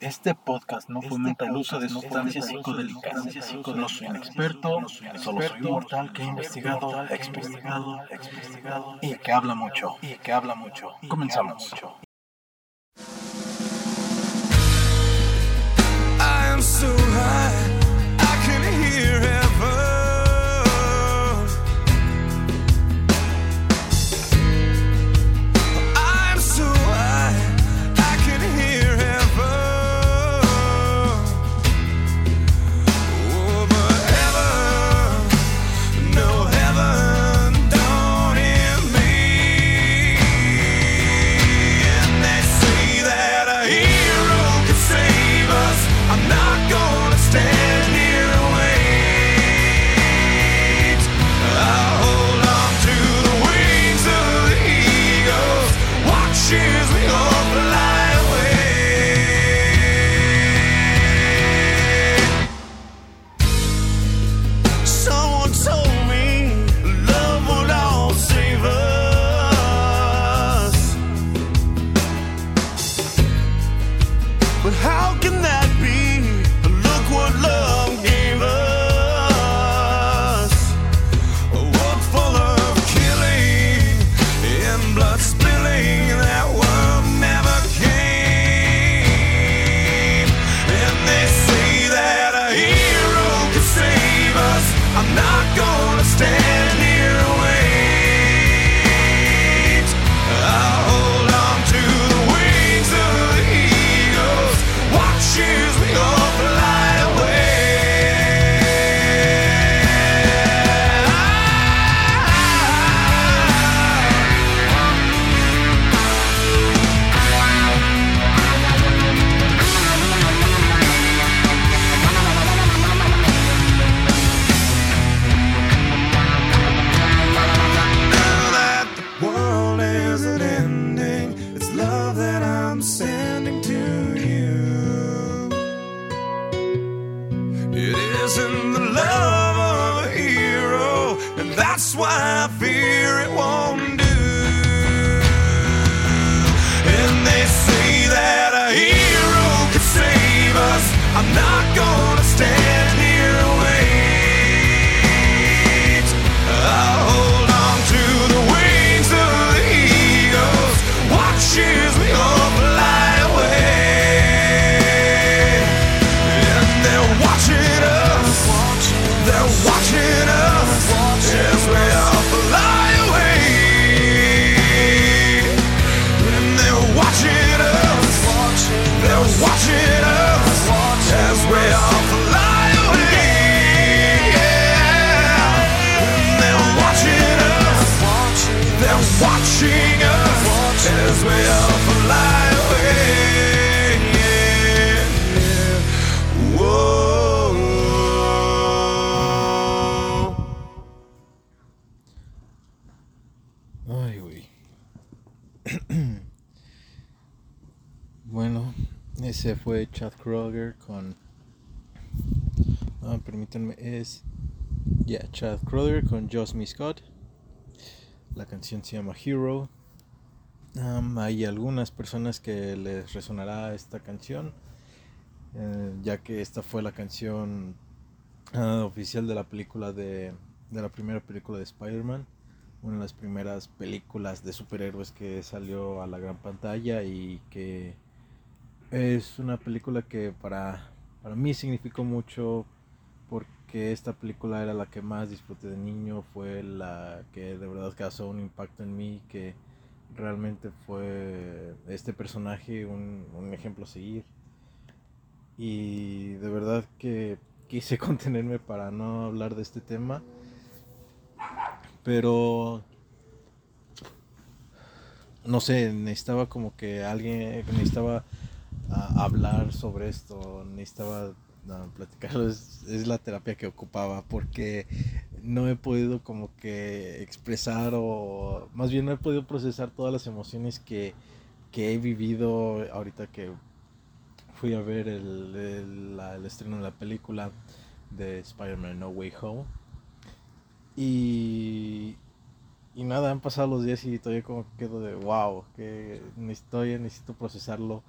Este podcast no fomenta el uso de sustancias psicodélicas. No soy un experto, solo soy un mortal que ha investigado, investigado, investigado y que habla mucho, y que habla mucho. Comenzamos. Ese fue Chad Kroger con. Ah, permítanme, es. Ya, Chad Kroger con Joss Scott. La canción se llama Hero. Am, hay algunas personas que les resonará esta canción, eh, ya que esta fue la canción ah, oficial de la película de, de la primera película de Spider-Man una de las primeras películas de superhéroes que salió a la gran pantalla y que es una película que para, para mí significó mucho porque esta película era la que más disfruté de niño, fue la que de verdad causó un impacto en mí, que realmente fue este personaje un, un ejemplo a seguir. Y de verdad que quise contenerme para no hablar de este tema. Pero no sé, necesitaba como que alguien, necesitaba ah, hablar sobre esto, necesitaba ah, platicarlo, es, la terapia que ocupaba porque no he podido como que expresar o más bien no he podido procesar todas las emociones que, que he vivido ahorita que fui a ver el, el, estreno de la película de Spider-Man No Way Home. Y, y nada, han pasado los días y todavía como que quedo de wow, que necesito, necesito procesarlo.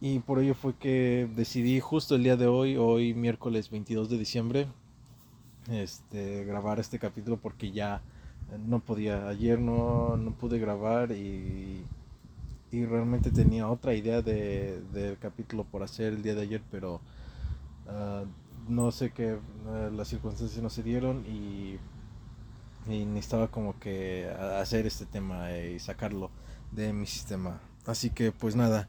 Y por ello fue que decidí justo el día de hoy, hoy miércoles 22 de diciembre, este, grabar este capítulo porque ya no podía, ayer no, no pude grabar y, y realmente tenía otra idea de, del capítulo por hacer el día de ayer, pero ah, no sé qué, ah, las circunstancias no se dieron y, y necesitaba como que hacer este tema y sacarlo de mi sistema. Así que pues nada,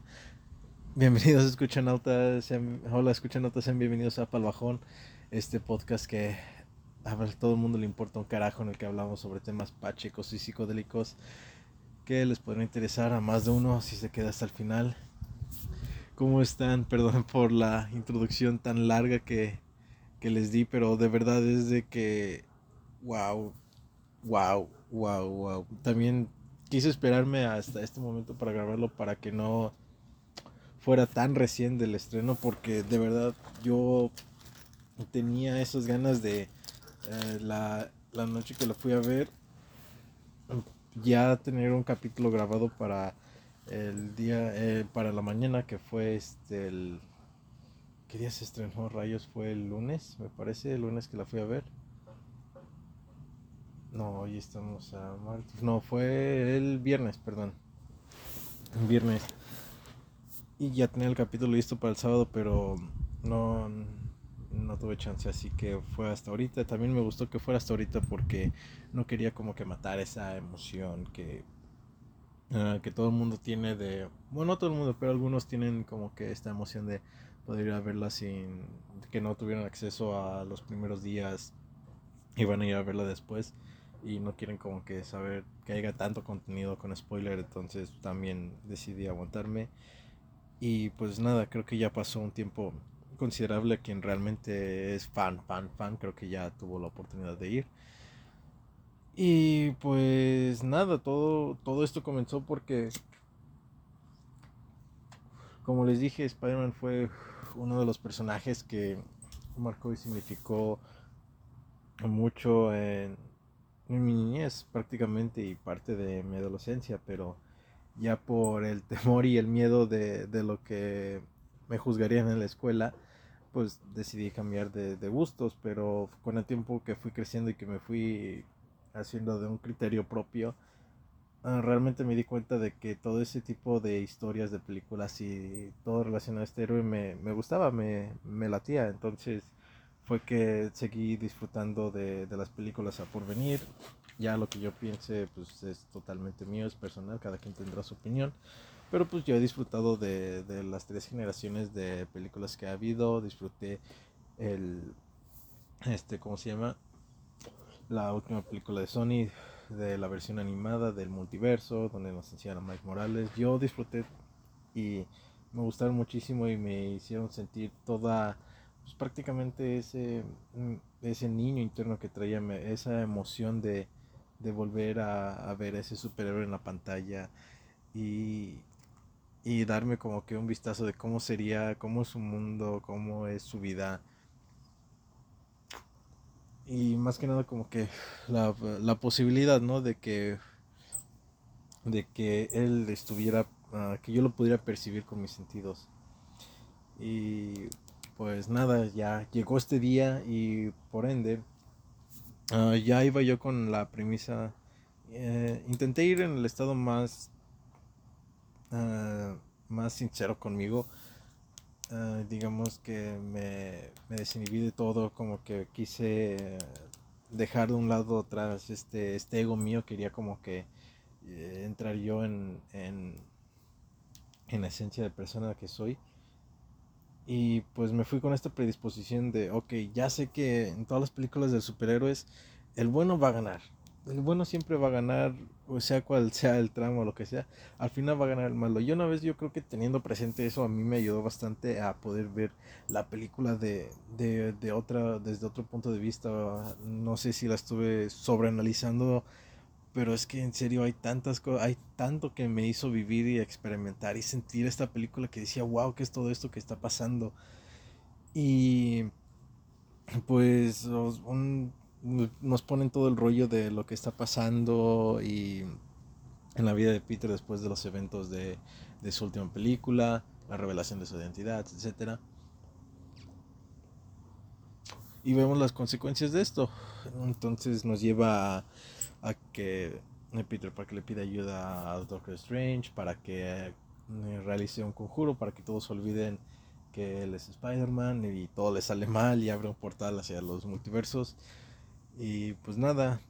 bienvenidos a Escuchanautas, sean, hola Escuchanautas, sean bienvenidos a Palbajón, este podcast que a todo el mundo le importa un carajo en el que hablamos sobre temas pachecos y psicodélicos que les podrán interesar a más de uno si se queda hasta el final. ¿Cómo están? Perdón por la introducción tan larga que, que les di, pero de verdad es de que, wow, wow, wow, wow. También quise esperarme hasta este momento para grabarlo para que no fuera tan recién del estreno, porque de verdad yo tenía esas ganas de eh, la, la, noche que lo fui a ver, ya tener un capítulo grabado para el día, eh, para la mañana, que fue este, el... ¿Qué día se estrenó Rayos? Fue el lunes, me parece, el lunes que la fui a ver. No, hoy estamos a martes. No, fue el viernes, perdón. El viernes. Y ya tenía el capítulo listo para el sábado, pero no, no tuve chance, así que fue hasta ahorita. También me gustó que fuera hasta ahorita porque no quería como que matar esa emoción que, uh, que todo el mundo tiene de... Bueno, no todo el mundo, pero algunos tienen como que esta emoción de poder ir a verla sin que no tuvieran acceso a los primeros días y van a ir a verla después y no quieren como que saber que haya tanto contenido con spoiler, entonces también decidí aguantarme. Y pues nada, creo que ya pasó un tiempo considerable quien realmente es fan, fan, fan, creo que ya tuvo la oportunidad de ir. Y pues nada, todo, todo esto comenzó porque, como les dije, Spider-Man fue uno de los personajes que marcó y significó mucho en, en mi niñez prácticamente y parte de mi adolescencia, pero ya por el temor y el miedo de, de lo que me juzgarían en la escuela, pues decidí cambiar de, de, gustos, pero con el tiempo que fui creciendo y que me fui haciendo de un criterio propio, uh, realmente me di cuenta de que todo ese tipo de historias, de películas y todo relacionado a este héroe me, me gustaba, me, me, latía, entonces fue que seguí disfrutando de, de las películas a por venir. Ya lo que yo piense pues es totalmente mío, es personal, cada quien tendrá su opinión. Pero pues yo he disfrutado de, de, las tres generaciones de películas que ha habido. Disfruté el, este, ¿cómo se llama? La última película de Sony, de la versión animada del multiverso, donde nos enseñan a Mike Morales. Yo disfruté y me gustaron muchísimo y me hicieron sentir toda, pues prácticamente ese, mm, ese niño interno que traía, esa emoción de, de volver a, a ver a ese superhéroe en la pantalla. Y, y darme como que un vistazo de cómo sería, cómo es su mundo, cómo es su vida. Y más que nada como que la, la posibilidad, ¿no? De que, de que él estuviera, uh, que yo lo pudiera percibir con mis sentidos. Y pues nada, ya llegó este día y por ende uh, ya iba yo con la premisa. Eh, intenté ir en el estado más uh, más sincero conmigo. Uh, digamos que me, me, desinhibí de todo, como que quise dejar de un lado atrás este, este ego mío, quería como que eh, entrar yo en, en, en la esencia de persona que soy. Y pues me fui con esta predisposición de, ok, ya sé que en todas las películas de superhéroes el bueno va a ganar, el bueno siempre va a ganar, o sea cual sea el tramo o lo que sea, al final va a ganar el malo. Y una vez yo creo que teniendo presente eso a mí me ayudó bastante a poder ver la película de, de, de otra, desde otro punto de vista. No sé si la estuve sobreanalizando, pero es que en serio hay tantas cosas, hay tanto que me hizo vivir y experimentar y sentir esta película que decía, wow, ¿qué es todo esto que está pasando? Y pues un, nos ponen todo el rollo de lo que está pasando y en la vida de Peter después de los eventos de, de su última película. la revelación de su identidad, etc. Y vemos las consecuencias de esto. Entonces nos lleva a, a que Peter Parker le pide ayuda a Doctor Strange para que eh, realice un conjuro, para que todos olviden que él es Spider-Man y todo le sale mal y abre un portal hacia los multiversos. Y pues nada,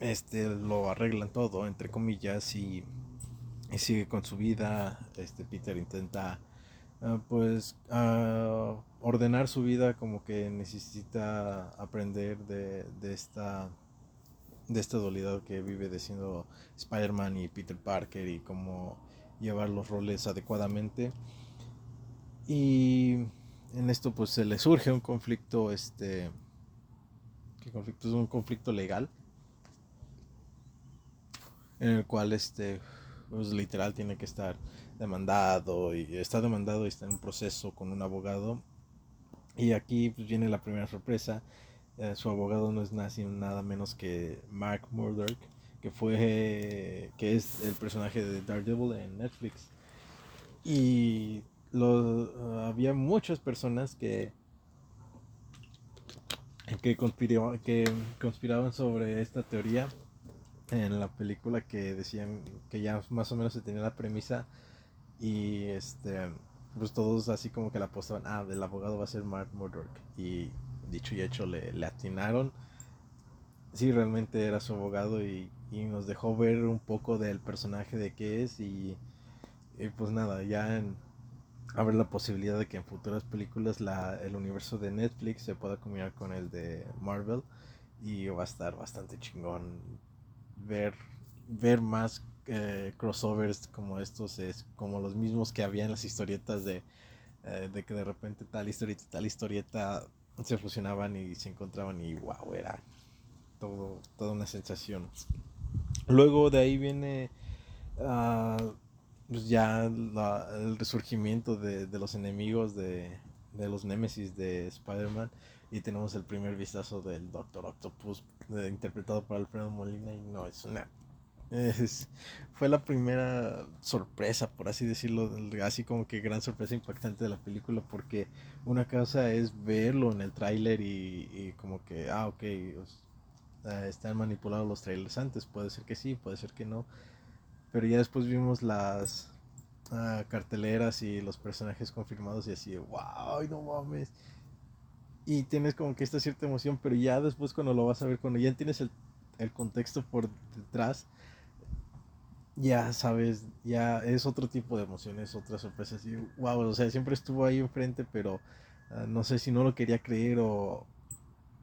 este lo arreglan todo, entre comillas, y, sigue con su vida. Este Peter intenta ah, pues ah, ordenar su vida como que necesita aprender de, de esta de esta dualidad que vive de siendo Spider-Man y Peter Parker y cómo llevar los roles adecuadamente. Y en esto pues se le surge un conflicto, este, ¿qué conflicto? Es un conflicto legal, en el cual este, pues literal tiene que estar demandado y está demandado y está en un proceso con un abogado. Y aquí pues, viene la primera sorpresa. Eh, su abogado no es nada menos que Mark Murdock, que fue que es el personaje de Daredevil en Netflix. Y lo, había muchas personas que que, que conspiraban sobre esta teoría en la película que decían que ya más o menos se tenía la premisa y este pues todos así como que la apostaban ah el abogado va a ser Mark Murdock y dicho y hecho le, le atinaron. Sí realmente era su abogado y, y, nos dejó ver un poco del personaje de qué es y, y pues nada ya en, haber la posibilidad de que en futuras películas la, el universo de Netflix se pueda combinar con el de Marvel y va a estar bastante chingón ver, ver más eh, crossovers como estos, es como los mismos que había en las historietas de, eh, de que de repente tal historieta tal historieta se fusionaban y se encontraban y wow, era todo, toda una sensación. Luego de ahí viene... Uh, pues ya el resurgimiento de, de, los enemigos de, de los Némesis de Spider-Man y tenemos el primer vistazo del Doctor Octopus interpretado por Alfredo Molina y no es una es, fue la primera sorpresa por así decirlo así como que gran sorpresa impactante de la película porque una cosa es verlo en el tráiler y, y, como que ah ok están manipulados los trailers antes puede ser que sí puede ser que no pero ya después vimos las uh, carteleras y los personajes confirmados y así, wow, no mames. Y tienes como que esta cierta emoción, pero ya después cuando lo vas a ver, cuando ya tienes el, el contexto por detrás, ya sabes, ya es otro tipo de emociones, otra sorpresa. Así, wow, o sea, siempre estuvo ahí enfrente, pero uh, no sé si no lo quería creer o,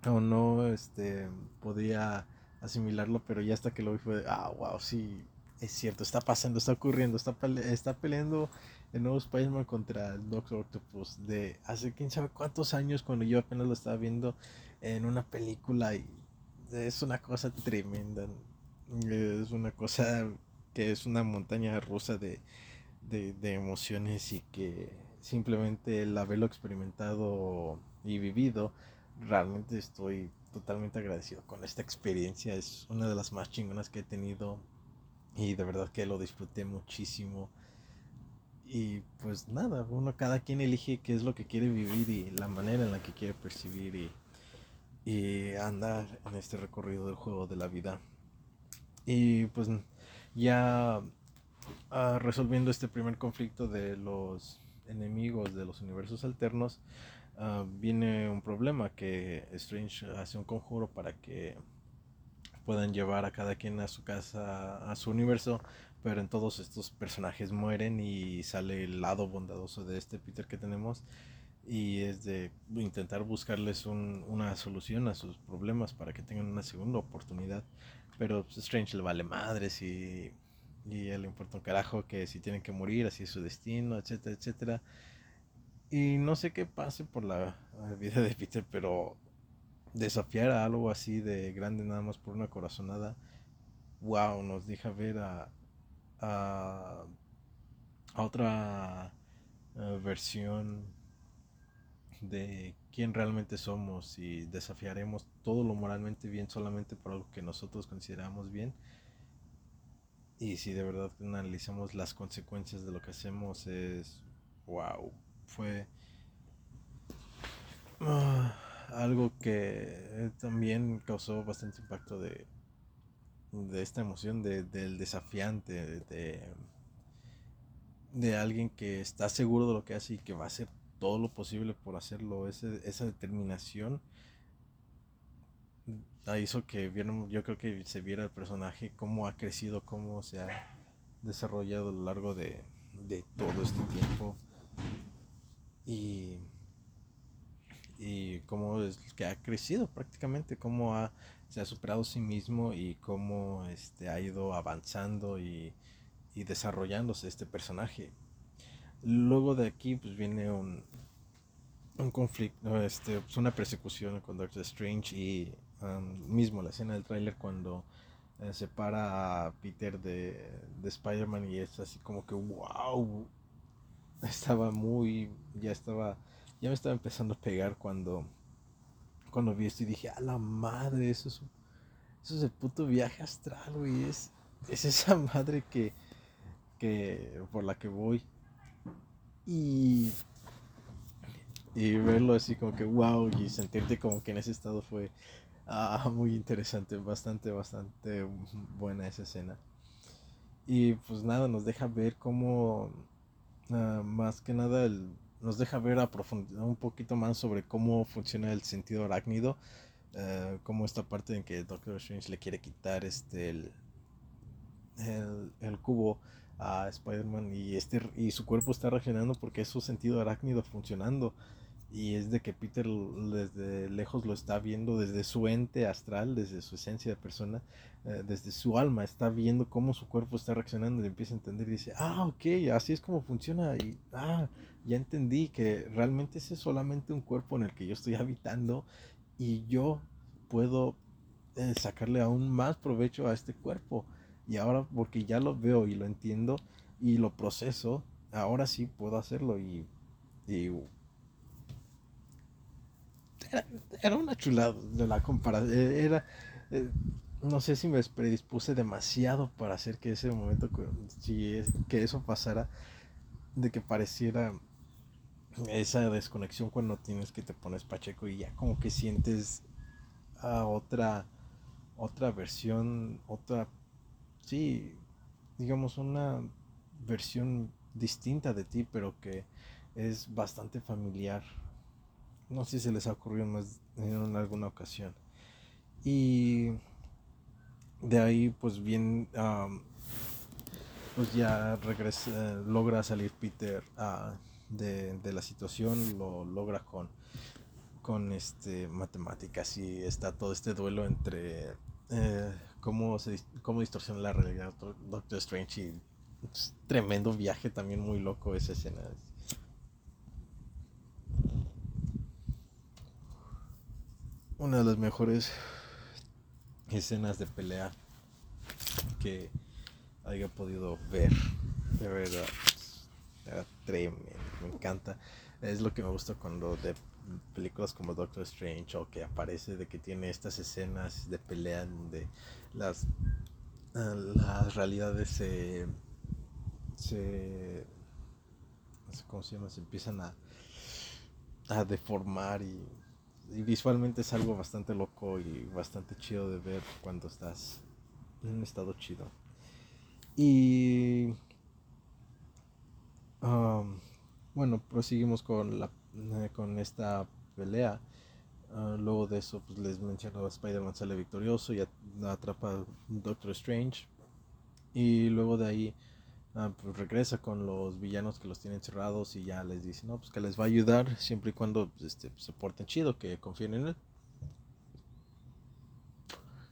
o no este, podía asimilarlo, pero ya hasta que lo vi fue, ah, wow, sí, es cierto, está pasando, está ocurriendo, está, está peleando el nuevo Spider-Man contra el Doctor Octopus de hace quién sabe cuántos años cuando yo apenas lo estaba viendo en una película y es una cosa tremenda. Es una cosa que es una montaña rusa de, de, emociones y que simplemente el haberlo experimentado y vivido, realmente estoy totalmente agradecido con esta experiencia. Es una de las más chingonas que he tenido y de verdad que lo disfruté muchísimo. Y pues nada, uno cada quien elige qué es lo que quiere vivir y la manera en la que quiere percibir y, y andar en este recorrido del juego de la vida. Y pues ya uh, resolviendo este primer conflicto de los enemigos de los universos alternos, uh, viene un problema que Strange hace un conjuro para que puedan llevar a cada quien a su casa, a su universo, pero en todos estos personajes mueren y sale el lado bondadoso de este Peter que tenemos y es de intentar buscarles una solución a sus problemas para que tengan una segunda oportunidad. Pero pues, Strange le vale madres y, y él le importa un carajo que si tienen que morir, así es su destino, etcétera, etcétera. Y no sé qué pase por la vida de Peter, pero desafiar a algo así de grande nada más por una corazonada, wow, nos deja ver a, a, otra eh, versión de quién realmente somos y desafiaremos todo lo moralmente bien solamente por algo que nosotros consideramos bien. Y si de verdad analizamos las consecuencias de lo que hacemos es wow, fue ah, algo que también causó bastante impacto de, de esta emoción de, del desafiante, de, de alguien que está seguro de lo que hace y que va a hacer todo lo posible por hacerlo, esa determinación hizo que vieron, yo creo que se viera el personaje, cómo ha crecido, cómo se ha desarrollado a lo largo de, de todo este tiempo y, y cómo es que ha crecido prácticamente, cómo ha, se ha superado a sí mismo y cómo este, ha ido avanzando y, y desarrollándose este personaje. Luego de aquí pues viene un, un conflicto, este, pues una persecución con Doctor Strange y mismo la escena del tráiler cuando eh, separa a Peter de, de Spider-Man y es así como que wow, estaba muy, ya estaba, ya me estaba empezando a pegar cuando, cuando vi esto y dije, a la madre, eso es, eso es el puto viaje astral, güey, es, es esa madre que, que, por la que voy. Y y verlo así como que wow y sentirte como que en ese estado fue ah, muy interesante, bastante, bastante buena esa escena. Y pues nada, nos deja ver cómo, ah, más que nada, nos deja ver a profundidad un poquito más sobre cómo funciona el sentido arácnido, uh, como esta parte en que Doctor Strange le quiere quitar este el, el cubo a Spider-Man y, este, y su cuerpo está reaccionando porque es su sentido arácnido funcionando. Y es de que Peter desde lejos lo está viendo desde su ente astral, desde su esencia de persona, eh, desde su alma, está viendo cómo su cuerpo está reaccionando y empieza a entender y dice, ah, ok, así es como funciona y, ah, ya entendí que realmente ese es solamente un cuerpo en el que yo estoy habitando y yo puedo eh, sacarle aún más provecho a este cuerpo y ahora porque ya lo veo y lo entiendo y lo proceso, ahora sí puedo hacerlo y, y era, una chulada de la comparación. Eh, era, eh, no sé si me predispuse demasiado para hacer que ese momento, si que eso pasara, de que pareciera esa desconexión cuando tienes que te pones pacheco y ya como que sientes a otra otra versión, otra sí, digamos una versión distinta de ti, pero que es bastante familiar no sé si se les ha ocurrido más en alguna ocasión. Y de ahí pues bien, pues ya regresa, logra salir Peter ah, de, la situación, lo logra con, con este, matemáticas y está todo este duelo entre eh, cómo, cómo distorsiona la realidad Doctor Strange y pues, tremendo viaje también muy loco esa escena. una de las mejores escenas de pelea que haya podido ver. De verdad, era tremendo, me encanta. Es lo que me gusta cuando de películas como Doctor Strange o que aparece de que tiene estas escenas de pelea donde las, las realidades se, se, no sé cómo se llama, se empiezan a, a deformar y visualmente es algo bastante loco y bastante chido de ver cuando estás en un estado chido. Y um, bueno, proseguimos con, la, con esta pelea. Uh, luego de eso, pues les menciono, Spider-Man sale victorioso y atrapa a Doctor Strange. Y luego de ahí Ah, pues regresa con los villanos que los tienen cerrados y ya les dice, no, pues que les va a ayudar siempre y cuando pues, este, se porten chido, que confíen en él.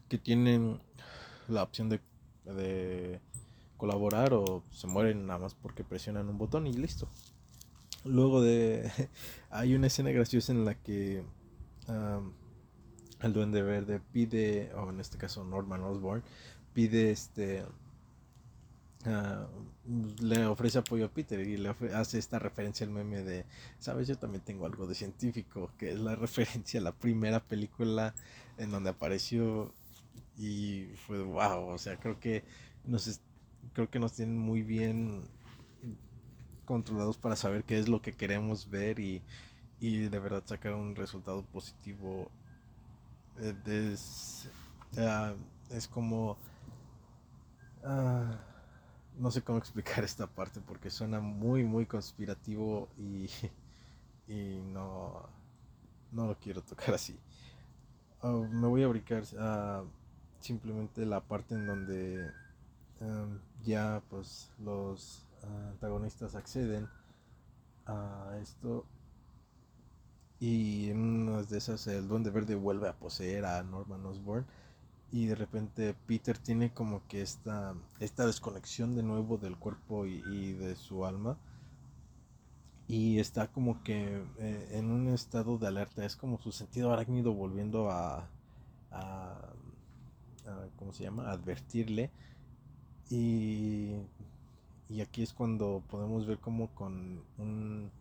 Que tienen la opción de, de colaborar o se mueren nada más porque presionan un botón y listo. Luego de... hay una escena graciosa en la que el duende verde pide, o en este caso Norman Osborn, pide este Ah, le ofrece apoyo a Peter y le hace esta referencia al meme de, sabes, yo también tengo algo de científico, que es la referencia a la primera película en donde apareció y fue wow, o sea, creo que nos, creo que nos tienen muy bien controlados para saber qué es lo que queremos ver y, y de verdad sacar un resultado positivo. Eh, es, ah, es como... Ah, no sé cómo explicar esta parte porque suena muy, muy conspirativo y, y no, no lo quiero tocar así. Ah, me voy a brincar simplemente la parte en donde ya pues los antagonistas acceden a esto y en una de esas el duende verde vuelve a poseer a Norman Osborn y de repente Peter tiene como que esta, esta desconexión de nuevo del cuerpo y, de su alma y está como que eh, en un estado de alerta, es como su sentido arácnido volviendo a, a, ¿cómo se llama? advertirle y, y, aquí es cuando podemos ver como con un...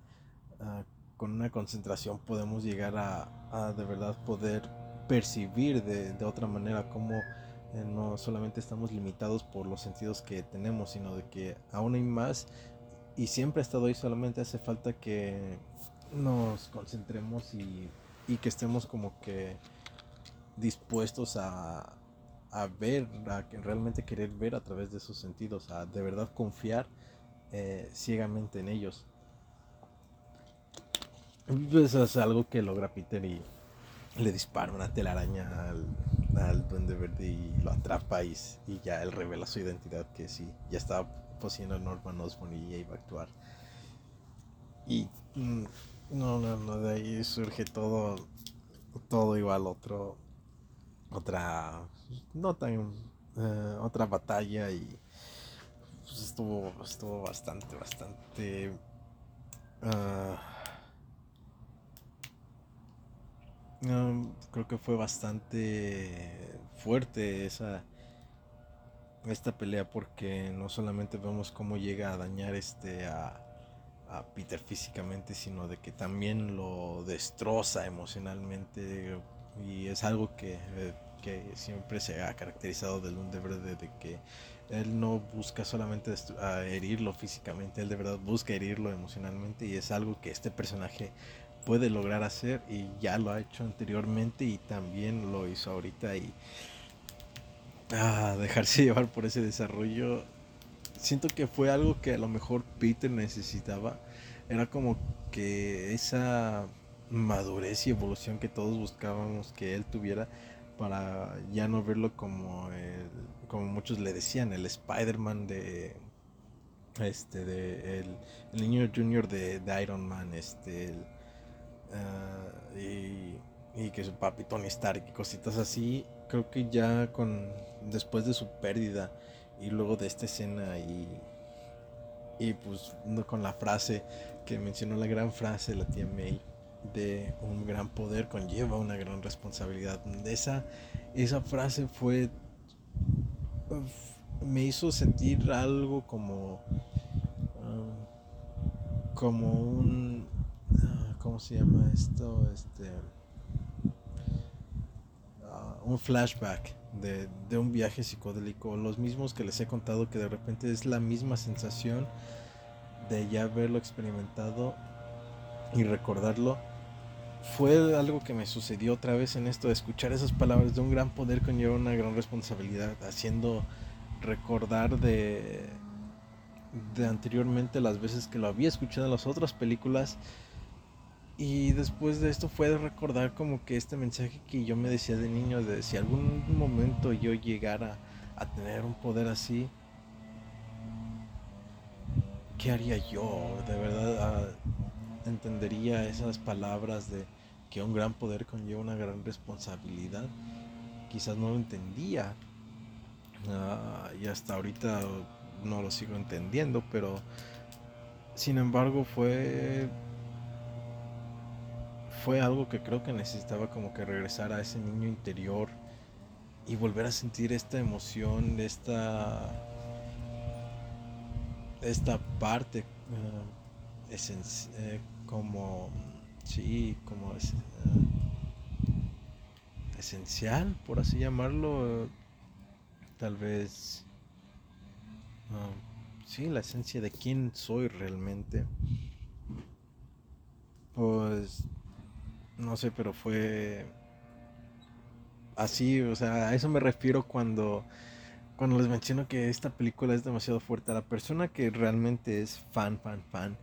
Ah, con una concentración podemos llegar a, a de verdad poder percibir de, de otra manera, como eh, no solamente estamos limitados por los sentidos que tenemos, sino de que aún hay más y siempre ha estado ahí, solamente hace falta que nos concentremos y, y que estemos como que dispuestos a, a ver, a realmente querer ver a través de sus sentidos, a de verdad confiar eh, ciegamente en ellos. Pues es algo que logra Peter y le dispara una telaraña al, al duende verde y lo atrapa y, y, ya él revela su identidad que sí, ya estaba poseyendo a Norman Osborn y ya iba a actuar. Y mm, no, no, no, de ahí surge todo, todo igual otro, otra, no tan, eh, otra batalla y pues estuvo, estuvo bastante, bastante... Uh, creo que fue bastante fuerte esa esta pelea porque no solamente vemos cómo llega a dañar este a, a, Peter físicamente sino de que también lo destroza emocionalmente y es algo que, eh, que siempre se ha caracterizado del Verde de que él no busca solamente herirlo físicamente él de verdad busca herirlo emocionalmente y es algo que este personaje puede lograr hacer y ya lo ha hecho anteriormente y también lo hizo ahorita y ah, dejarse llevar por ese desarrollo. Siento que fue algo que a lo mejor Peter necesitaba. Era como que esa madurez y evolución que todos buscábamos que él tuviera para ya no verlo como el, como muchos le decían el Spider-Man de este de el, niño junior de, de, Iron Man este el, Ah, y, que su papi Tony Stark y cositas así, creo que ya con después de su pérdida y luego de esta escena y, y pues con la frase que mencionó la gran frase la tía May de un gran poder conlleva una gran responsabilidad. Esa, esa frase fue me hizo sentir algo como ah, como un ¿cómo se llama esto? Este, ah, un flashback de, de, un viaje psicodélico, los mismos que les he contado que de repente es la misma sensación de ya haberlo experimentado y recordarlo. Fue algo que me sucedió otra vez en esto, de escuchar esas palabras de un gran poder conlleva una gran responsabilidad, haciendo recordar de, de anteriormente las veces que lo había escuchado en las otras películas y después de esto fue de recordar como que este mensaje que yo me decía de niño, de si algún momento yo llegara a tener un poder así, ¿qué haría yo? De verdad ah, entendería esas palabras de que un gran poder conlleva una gran responsabilidad. Quizás no lo entendía. Ah, y hasta ahorita no lo sigo entendiendo, pero sin embargo fue fue algo que creo que necesitaba como que regresar a ese niño interior y volver a sentir esta emoción, esta, esta parte uh, eh, como, sí, como es, uh, esencial, por así llamarlo, tal vez, uh, sí, la esencia de quién soy realmente. Pues, no sé, pero fue así, o sea, a eso me refiero cuando, cuando les menciono que esta película es demasiado fuerte. A la persona que realmente es fan, fan, fan,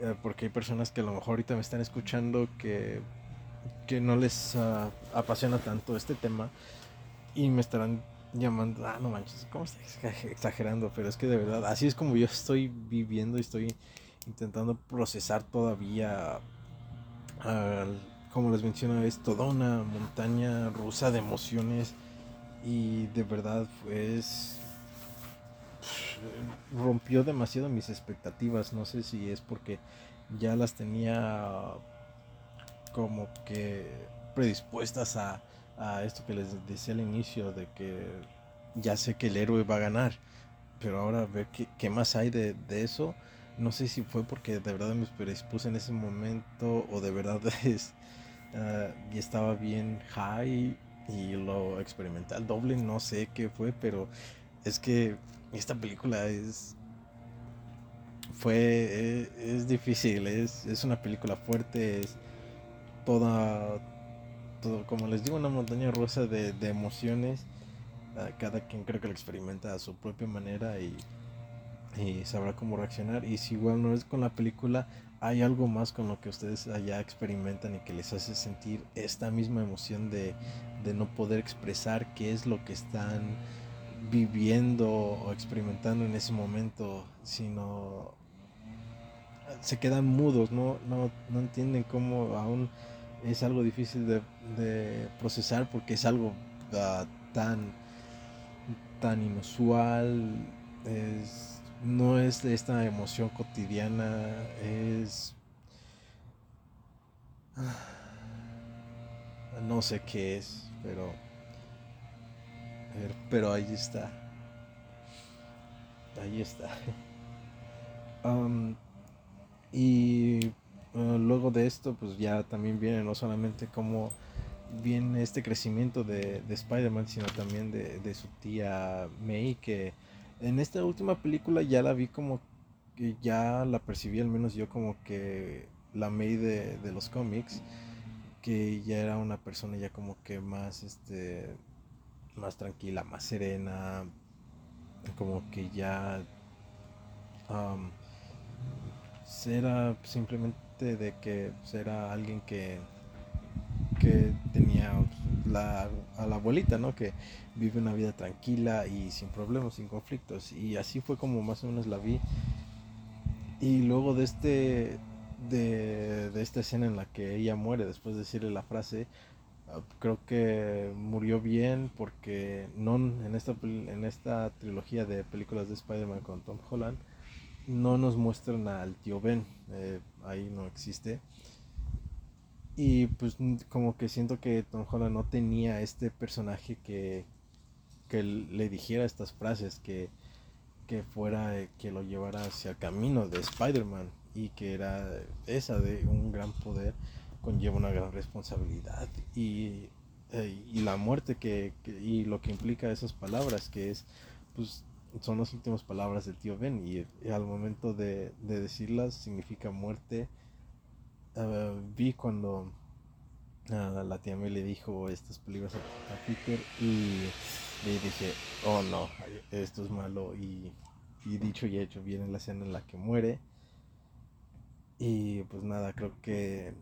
eh, porque hay personas que a lo mejor ahorita me están escuchando que, que no les ah, apasiona tanto este tema y me estarán llamando, ah, no manches, ¿cómo estás exagerando? Pero es que de verdad, así es como yo estoy viviendo y estoy intentando procesar todavía, como les menciono, es toda una montaña rusa de emociones y de verdad pues rompió demasiado mis expectativas, no sé si es porque ya las tenía como que predispuestas a a esto que les decía al inicio, de que ya sé que el héroe va a ganar, pero ahora ver qué, qué más hay de, de, eso, no sé si fue porque de verdad me predispuse en ese momento o de verdad es, uh, y estaba bien high y lo experimental doble, no sé qué fue, pero es que esta película es fue es, es difícil, es, es una película fuerte, es toda como les digo, una montaña rusa de, emociones. Cada quien creo que lo experimenta a su propia manera y, sabrá cómo reaccionar. Y si igual no es con la película, hay algo más con lo que ustedes allá experimentan y que les hace sentir esta misma emoción de, de no poder expresar qué es lo que están viviendo o experimentando en ese momento, sino se quedan mudos, no, no, no entienden cómo aún es algo difícil de, procesar porque es algo uh, tan, tan inusual, es, no es esta emoción cotidiana, es... No sé qué es, pero... Pero ahí está. Ahí está. Y Ah, luego de esto, pues ya también viene no solamente como viene este crecimiento de, de Spider-Man, sino también de, de, su tía May, que en esta última película ya la vi como que ya la percibí, al menos yo como que la May de, de los cómics, que ya era una persona ya como que más, este, más tranquila, más serena, como que ya um, era simplemente de que pues, era alguien que, que tenía la, a la abuelita, ¿no? Que vive una vida tranquila y sin problemas, sin conflictos. Y así fue como más o menos la vi. Y luego de este de, de esta escena en la que ella muere después de decirle la frase, creo que murió bien porque no en esta en esta trilogía de películas de Spider-Man con Tom Holland no nos muestran al tío Ben, eh, ahí no existe. Y pues como que siento que Tom Holland no tenía este personaje que, que le dijera estas frases, que, que fuera, eh, que lo llevara hacia el camino de Spider-Man y que era esa de un gran poder conlleva una gran responsabilidad y, eh, y la muerte que, y lo que implica esas palabras que es pues son las últimas palabras del tío Ben y, al momento de, decirlas significa muerte. Ah, vi cuando uh, la tía me le dijo estas palabras a, Peter y le dije, oh no, esto es malo y, dicho y hecho viene la escena en la que muere y pues nada, creo que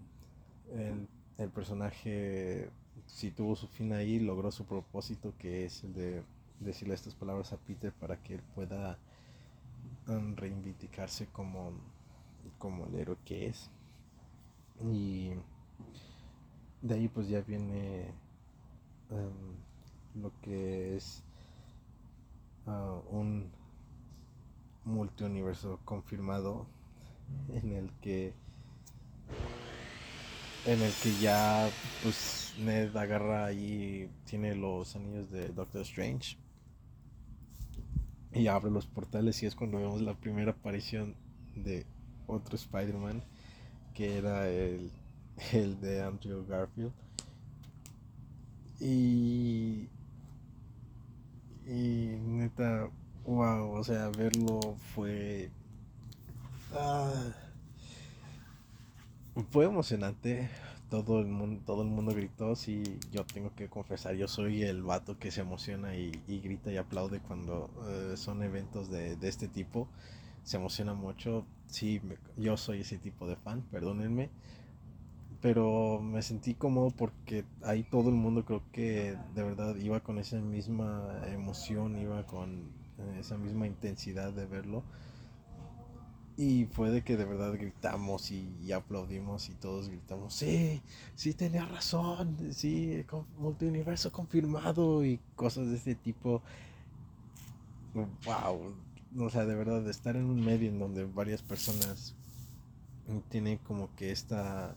el, el personaje si tuvo su fin ahí logró su propósito que es el de decirle estas palabras a Peter para que él pueda um, reivindicarse como, como el héroe que es. Y de ahí pues ya viene um, lo que es uh, un multiuniverso confirmado en el que en el que ya pues Ned agarra y tiene los anillos de Doctor Strange. Y abre los portales y es cuando vemos la primera aparición de otro Spider-Man que era el, el de Andrew Garfield. Y y neta wow, o sea, verlo fue... Ah, fue emocionante. Todo el mundo, todo el mundo gritó. Sí, yo tengo que confesar, yo soy el vato que se emociona y, grita y aplaude cuando eh, son eventos de, de, este tipo. Se emociona mucho. Sí, yo soy ese tipo de fan, perdónenme. Pero me sentí cómodo porque ahí todo el mundo creo que de verdad iba con esa misma emoción, iba con eh, esa misma intensidad de verlo. Y fue de que de verdad gritamos y, aplaudimos y todos gritamos, sí, sí tenía razón, sí, multiuniverso confirmado y cosas de este tipo. Wow, o sea, de verdad, estar en un medio en donde varias personas tienen como que esta,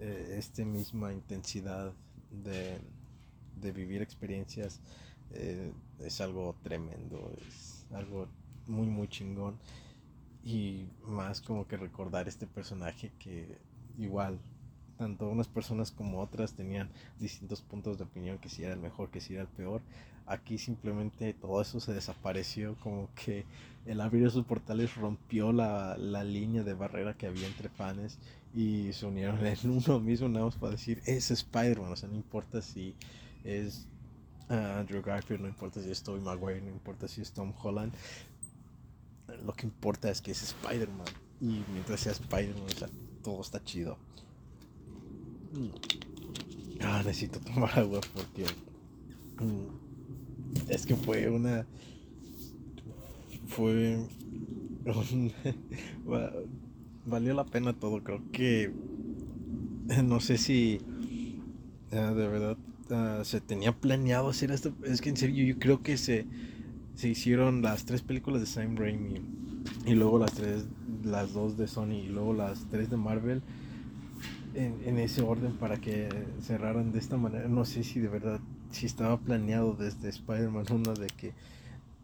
eh, este misma intensidad de, de vivir experiencias eh, es algo tremendo, es algo muy, muy chingón y más como que recordar este personaje que igual tanto unas personas como otras tenían distintos puntos de opinión que si era el mejor, que si era el peor. Aquí simplemente todo eso se desapareció, como que el abrir esos portales rompió la, la línea de barrera que había entre fans y se unieron en uno mismo nada más para decir, es Spider-Man, o sea, no importa si es ah, Andrew Garfield, no importa si es Tobey Maguire, no importa si es Tom Holland, lo que importa es que es Spider-Man. Y mientras sea Spider-Man, todo está chido. Ah, necesito tomar agua porque. Mm, es que fue una. Fue. valió la pena todo. Creo que. No sé si. Ah, de verdad. Ah, se tenía planeado hacer esto. Es que en serio, yo creo que se se hicieron las tres películas de Sam Raimi y luego las tres, las dos de Sony y luego las tres de Marvel en, ese orden para que cerraran de esta manera. No sé si de verdad, si estaba planeado desde Spider-Man 1 de que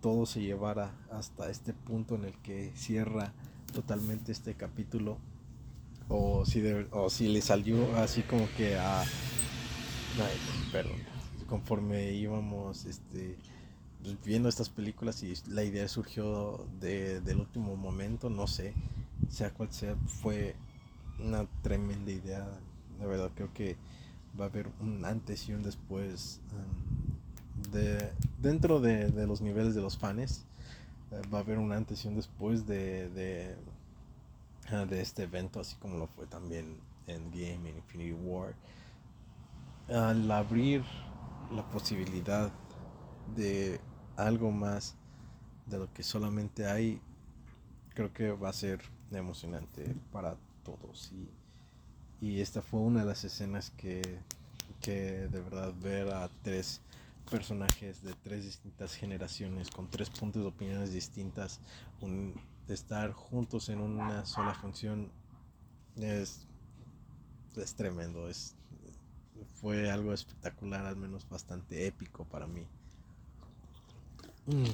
todo se llevara hasta este punto en el que cierra totalmente este capítulo o si, o si le salió así como que a... perdón, conforme íbamos este pues, viendo estas películas y la idea surgió de, del último momento, no sé, sea cual sea, fue una tremenda idea. De verdad, creo que va a haber un antes y un después um, de, dentro de, de, los niveles de los fans. Eh, va a haber un antes y un después de, de, ah, de este evento, así como lo fue también en Game, en Infinity War. Al abrir la posibilidad de algo más de lo que solamente hay, creo que va a ser emocionante para todos. Y, y esta fue una de las escenas que, que de verdad ver a tres personajes de tres distintas generaciones con tres puntos de opiniones distintas, un, estar juntos en una sola función es, es tremendo, es, fue algo espectacular, al menos bastante épico para mí. Mm.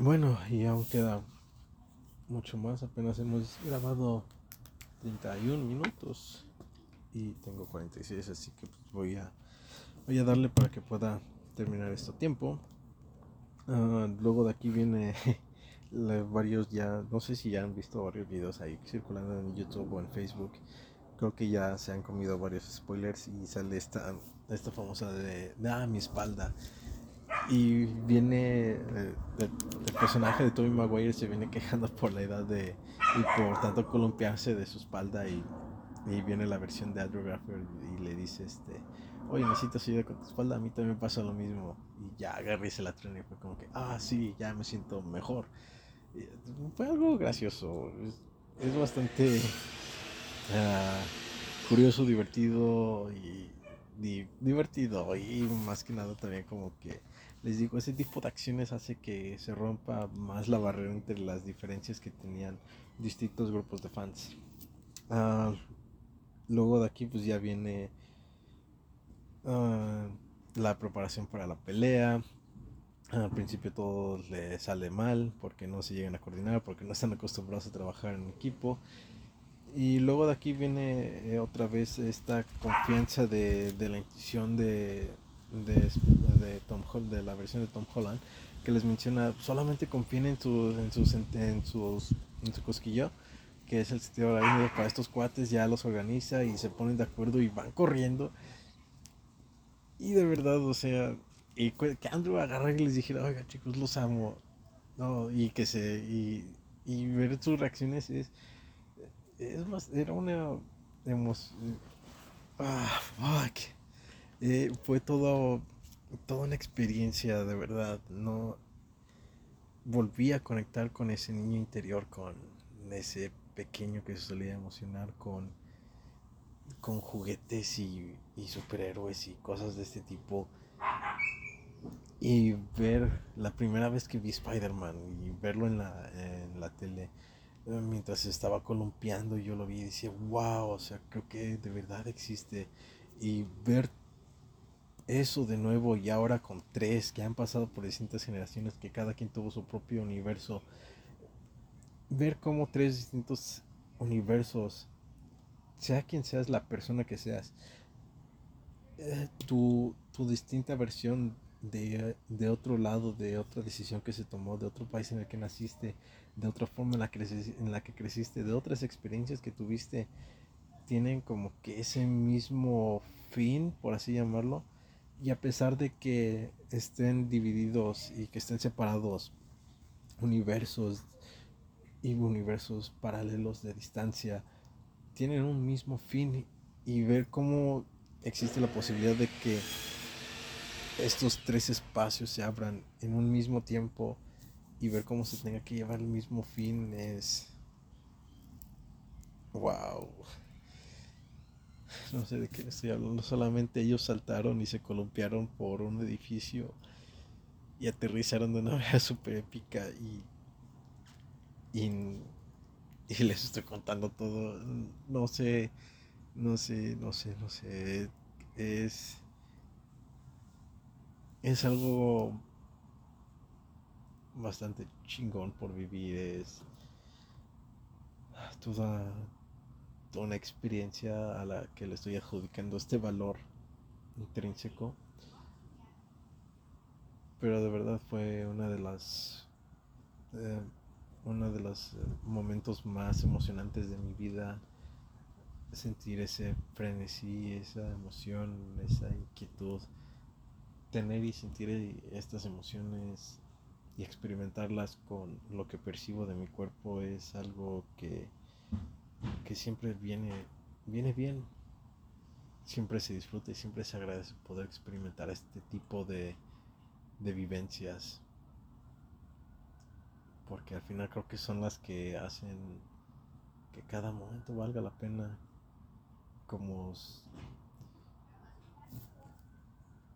Bueno, y aún queda mucho más. Apenas hemos grabado 31 minutos y tengo 46, así que pues voy a voy a darle para que pueda terminar esto tiempo. Ah, luego de aquí viene varios ya, no sé si ya han visto varios videos ahí circulando en YouTube o en Facebook. Creo que ya se han comido varios spoilers y sale esta, esta famosa de, de ah, mi espalda y viene eh, el, personaje de Tobey Maguire se viene quejando por la edad de y por tanto columpiarse de su espalda y, y viene la versión de Andrew Garfield y le dice este oye necesitas ayuda con tu espalda a mí también pasa lo mismo y ya agarré la tren y fue como que ah sí ya me siento mejor fue algo gracioso es, bastante ah, curioso divertido y divertido y más que nada también como que les digo, ese tipo de acciones hace que se rompa más la barrera entre las diferencias que tenían distintos grupos de fans. Ah, luego de aquí pues ya viene ah, la preparación para la pelea. Al principio todo le sale mal porque no se llegan a coordinar, porque no están acostumbrados a trabajar en equipo. Y luego de aquí viene eh, otra vez esta confianza de, de la intuición de, de, de Tom de la versión de Tom Holland que les menciona, solamente confíen en, sus en, sus, en, su cosquillo, que es el sitio arácnido para estos cuates, ya los organiza y se ponen de acuerdo y van corriendo. Y de verdad, o sea, y que Andrew agarra y les dijera, oiga chicos, los amo. No, y que se, y, y ver sus reacciones es, es más, era una emoción, ah, fuck. Eh, fue todo toda una experiencia de verdad. No volví a conectar con ese niño interior, con ese pequeño que se solía emocionar con, con juguetes y, superhéroes y cosas de este tipo. Y ver la primera vez que vi Spider-Man y verlo en la, en la tele eh, mientras estaba columpiando, yo lo vi y decía, wow, o sea, creo que de verdad existe. Y ver eso de nuevo y ahora con tres que han pasado por distintas generaciones, que cada quien tuvo su propio universo, ver cómo tres distintos universos, sea quien seas la persona que seas, eh, tu, distinta versión de, de, otro lado, de otra decisión que se tomó, de otro país en el que naciste, de otra forma en la en la que creciste, de otras experiencias que tuviste, tienen como que ese mismo fin, por así llamarlo, y a pesar de que estén divididos y que estén separados universos y universos paralelos de distancia, tienen un mismo fin y ver cómo existe la posibilidad de que estos tres espacios se abran en un mismo tiempo y ver cómo se tenga que llevar el mismo fin es wow no sé de qué estoy hablando, solamente ellos saltaron y se columpiaron por un edificio y aterrizaron de una manera súper épica y, y, les estoy contando todo, no sé, no sé, no sé, no sé, es, es algo bastante chingón por vivir, es toda una experiencia a la que le estoy adjudicando este valor intrínseco. Pero de verdad fue una de las eh, uno de los eh, momentos más emocionantes de mi vida sentir ese frenesí, esa emoción, esa inquietud, tener y sentir estas emociones y experimentarlas con lo que percibo de mi cuerpo es algo que que siempre viene, viene bien. Siempre se disfruta y siempre se agradece poder experimentar este tipo de, de vivencias. Porque al final creo que son las que hacen que cada momento valga la pena. Como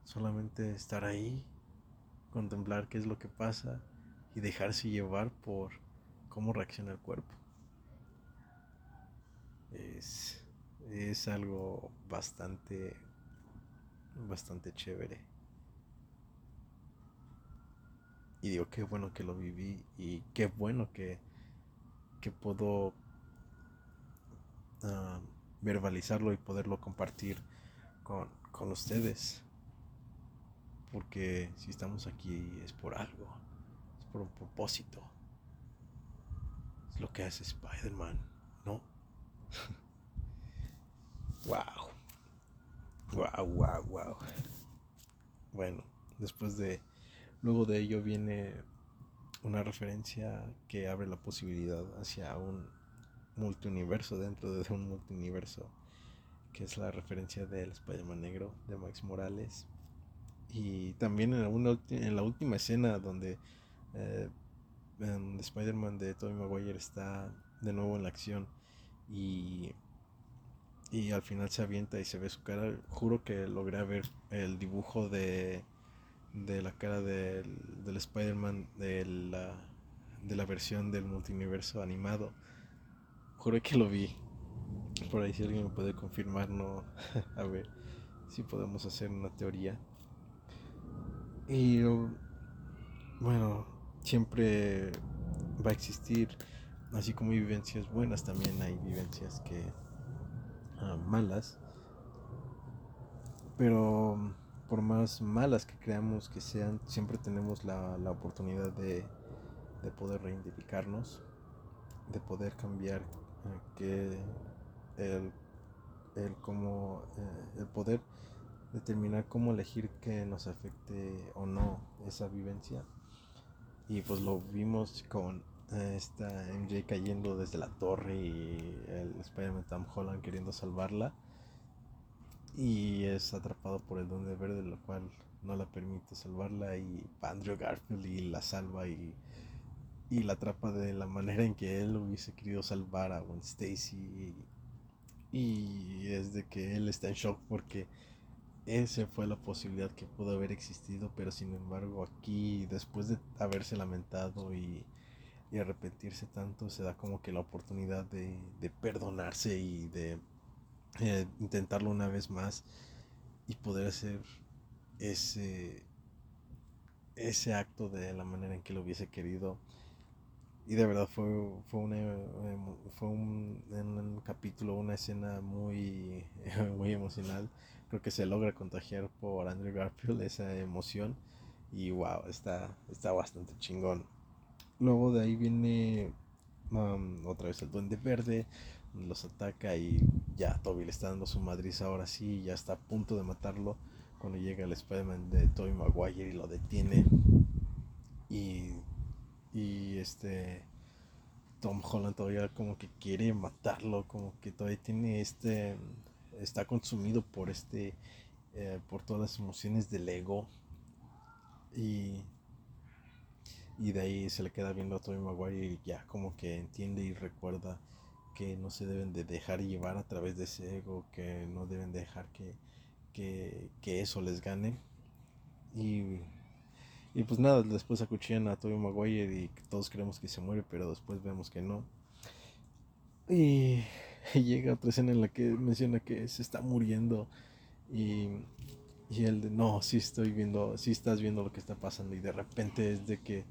solamente estar ahí, contemplar qué es lo que pasa y dejarse llevar por cómo reacciona el cuerpo es, es algo bastante, bastante chévere. Y digo, qué bueno que lo viví y qué bueno que, que puedo ah, verbalizarlo y poderlo compartir con, con ustedes. Porque si estamos aquí es por algo, es por un propósito. Es lo que hace Spider-Man. Wow. Wow, wow, wow. Bueno, después de. Luego de ello viene una referencia que abre la posibilidad hacia un multiuniverso dentro de un multiuniverso. Que es la referencia del Spider-Man negro de Max Morales. Y también en, en la última escena donde eh, Spider-Man de Tobey Maguire está de nuevo en la acción y, y al final se avienta y se ve su cara. Juro que logré ver el dibujo de, de la cara del, del Spider-Man de la, de la versión del multiverso animado. Juro que lo vi. Por ahí si alguien me puede confirmar, no. a ver si podemos hacer una teoría. Y bueno, siempre va a existir así como hay vivencias buenas, también hay vivencias que ah, malas. Pero por más malas que creamos que sean, siempre tenemos la, la oportunidad de, de, poder reidentificarnos, de poder cambiar, eh, que el, el, como, eh, el poder determinar cómo elegir que nos afecte o no esa vivencia. Y pues lo vimos con eh, esta MJ cayendo desde la torre y el Spider-Man Tom Holland queriendo salvarla. Y es atrapado por el Duende Verde, lo cual no la permite salvarla. Y Andrew Garfield y la salva y, y la atrapa de la manera en que él hubiese querido salvar a Gwen Stacy. Y es de que él está en shock porque esa fue la posibilidad que pudo haber existido, pero sin embargo aquí después de haberse lamentado y, y arrepentirse tanto se da como que la oportunidad de, perdonarse y de eh, intentarlo una vez más y poder hacer ese, ese acto de la manera en que lo hubiese querido. Y de verdad fue, fue, una, fue un, un capítulo, una escena muy, muy emocional. Creo que se logra contagiar por Andrew Garfield esa emoción. Y wow, está, está bastante chingón. Luego de ahí viene otra vez el Duende Verde, los ataca y ya Toby le está dando su madriz ahora sí, ya está a punto de matarlo cuando llega el Spider-Man de Toby Maguire y lo detiene. Y, y este Tom Holland todavía como que quiere matarlo, como que todavía tiene este, está consumido por este, eh, por todas las emociones del ego. Y, y de ahí se le queda viendo a Toby Maguire y ya como que entiende y recuerda que no se deben de dejar llevar a través de ese ego, que no deben dejar que, que, eso les gane. Y, y, pues nada, después acuchillan a Tobey Maguire y todos creemos que se muere, pero después vemos que no. Y, llega otra escena en la que menciona que se está muriendo y, y él de no, sí estoy viendo, sí estás viendo lo que está pasando y de repente es de que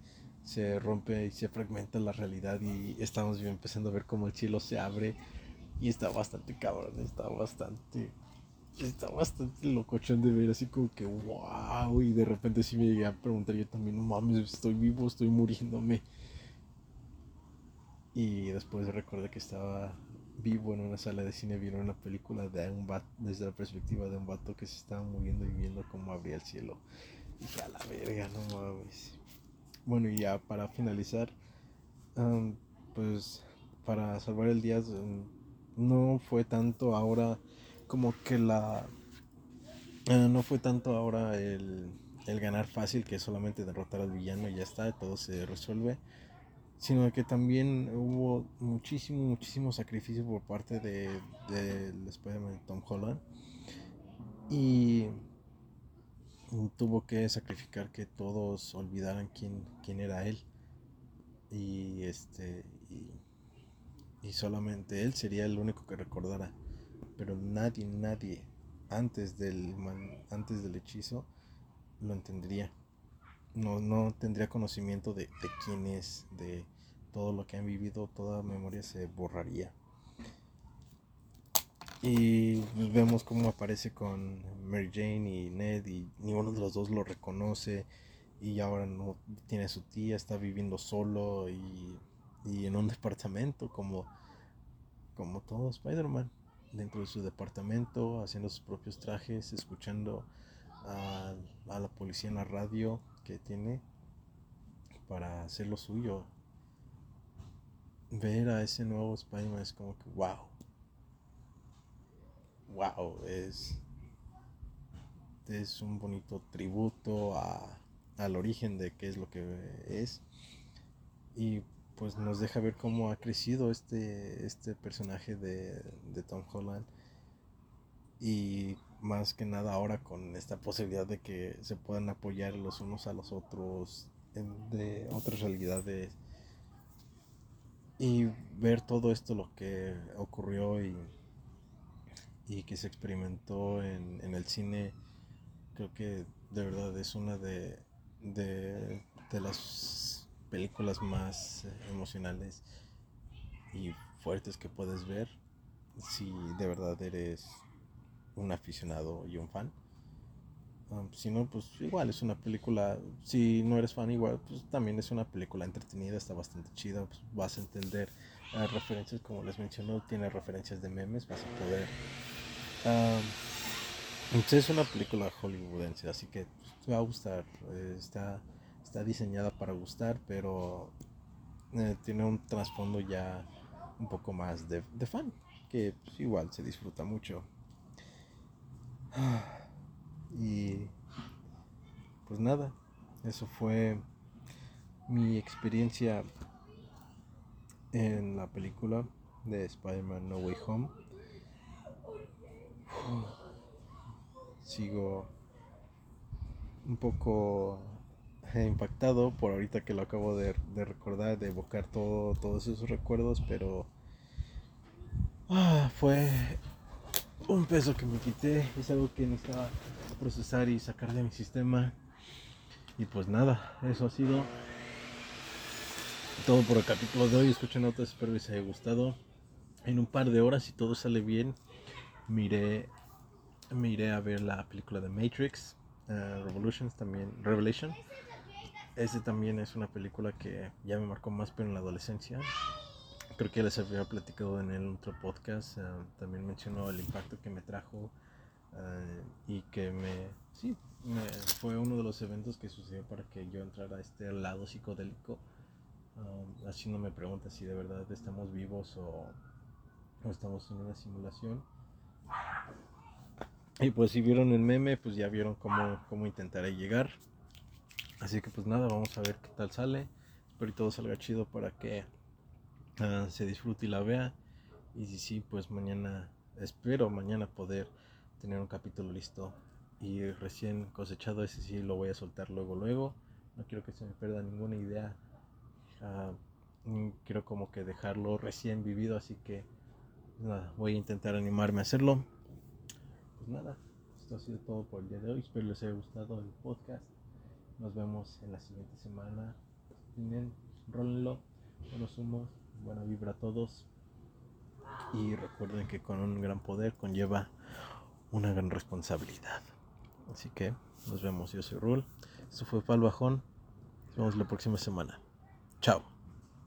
se rompe y se fragmenta la realidad y estamos empezando a ver cómo el cielo se abre. Y está bastante cabrón, está bastante está bastante locochón de ver así como que wow y de repente sí me llegué a preguntar yo también no mames estoy vivo estoy muriéndome y después recordé que estaba vivo en una sala de cine viendo una película de un vato, desde la perspectiva de un vato que se estaba muriendo y viendo cómo abría el cielo. Y a la verga no mames bueno, y ya para finalizar, pues para salvar el día, no fue tanto ahora como que la... Eh, no fue tanto ahora el, el ganar fácil, que es solamente derrotar al villano y ya está, todo se resuelve sino que también hubo muchísimo, muchísimo sacrificio por parte de, del Spider-Man Tom Holland. Y tuvo que sacrificar que todos olvidaran quién, quién era él. Y este y, solamente él sería el único que recordara. Pero nadie, nadie antes del antes del hechizo lo entendería. No, no tendría conocimiento de, de quién es, de todo lo que han vivido, toda memoria se borraría. Y pues, vemos cómo aparece con Mary Jane y Ned y ninguno de los dos lo reconoce y ahora no tiene a su tía, está viviendo solo y, en un departamento como, como todo Spider-Man, dentro de su departamento, haciendo sus propios trajes, escuchando a, a la policía en la radio que tiene para hacer lo suyo. Ver a ese nuevo Spider-Man es como que wow wow, es, es un bonito tributo a, al origen de qué es lo que es. Y pues nos deja ver cómo ha crecido este, este personaje de, de Tom Holland. Y más que nada ahora con esta posibilidad de que se puedan apoyar los unos a los otros de otras realidades y ver todo esto lo que ocurrió y y que se experimentó en, en el cine, creo que de verdad es una de, de, de las películas más emocionales y fuertes que puedes ver si de verdad eres un aficionado y un fan. Um, si no, pues igual es una película, si no eres fan igual, pues también es una película entretenida, está bastante chida, pues vas a entender las referencias, como les mencionó, tiene referencias de memes, vas a poder... Um, es una película hollywoodense, así que te va a gustar, eh, está, está diseñada para gustar, pero eh, tiene un trasfondo ya un poco más de, de fan, que pues, igual se disfruta mucho. Y pues nada, eso fue mi experiencia en la película de Spider-Man No Way Home. Sigo un poco impactado por ahorita que lo acabo de, recordar, de evocar todo, todos esos recuerdos, pero ah, fue un peso que me quité, es algo que necesitaba procesar y sacar de mi sistema. Y pues nada, eso ha sido todo por el capítulo de hoy. Escuchen notas, espero les haya gustado. En un par de horas, si todo sale bien, miré, me iré a ver la película de Matrix, uh, Revolutions también, Revelation. Ese también es una película que ya me marcó más, pero en la adolescencia creo que les había platicado en el otro podcast. Eh, también mencionó el impacto que me trajo eh, y que me, sí, me, fue uno de los eventos que sucedió para que yo entrara a este lado psicodélico. Um, haciéndome preguntas si de verdad estamos vivos o, o estamos en una simulación. Y pues si vieron el meme, pues ya vieron cómo, cómo intentaré llegar. Así que pues nada, vamos a ver qué tal sale. Espero que todo salga chido para que Ah, se disfrute y la vea. Y si sí, pues mañana, espero mañana poder tener un capítulo listo y recién cosechado. Ese sí lo voy a soltar luego, luego. No quiero que se me pierda ninguna idea. Ah, mm, quiero como que dejarlo recién vivido, así que voy a intentar animarme a hacerlo. Pues nada, esto ha sido todo por el día de hoy. Espero les haya gustado el podcast. Nos vemos en la siguiente semana. Tienen, rólenlo. Buenos humos buena vibra a todos. Y recuerden que con un gran poder conlleva una gran responsabilidad. Así que nos vemos. Yo soy Rul. Esto fue Pal Bajón. Nos vemos la próxima semana. Chao.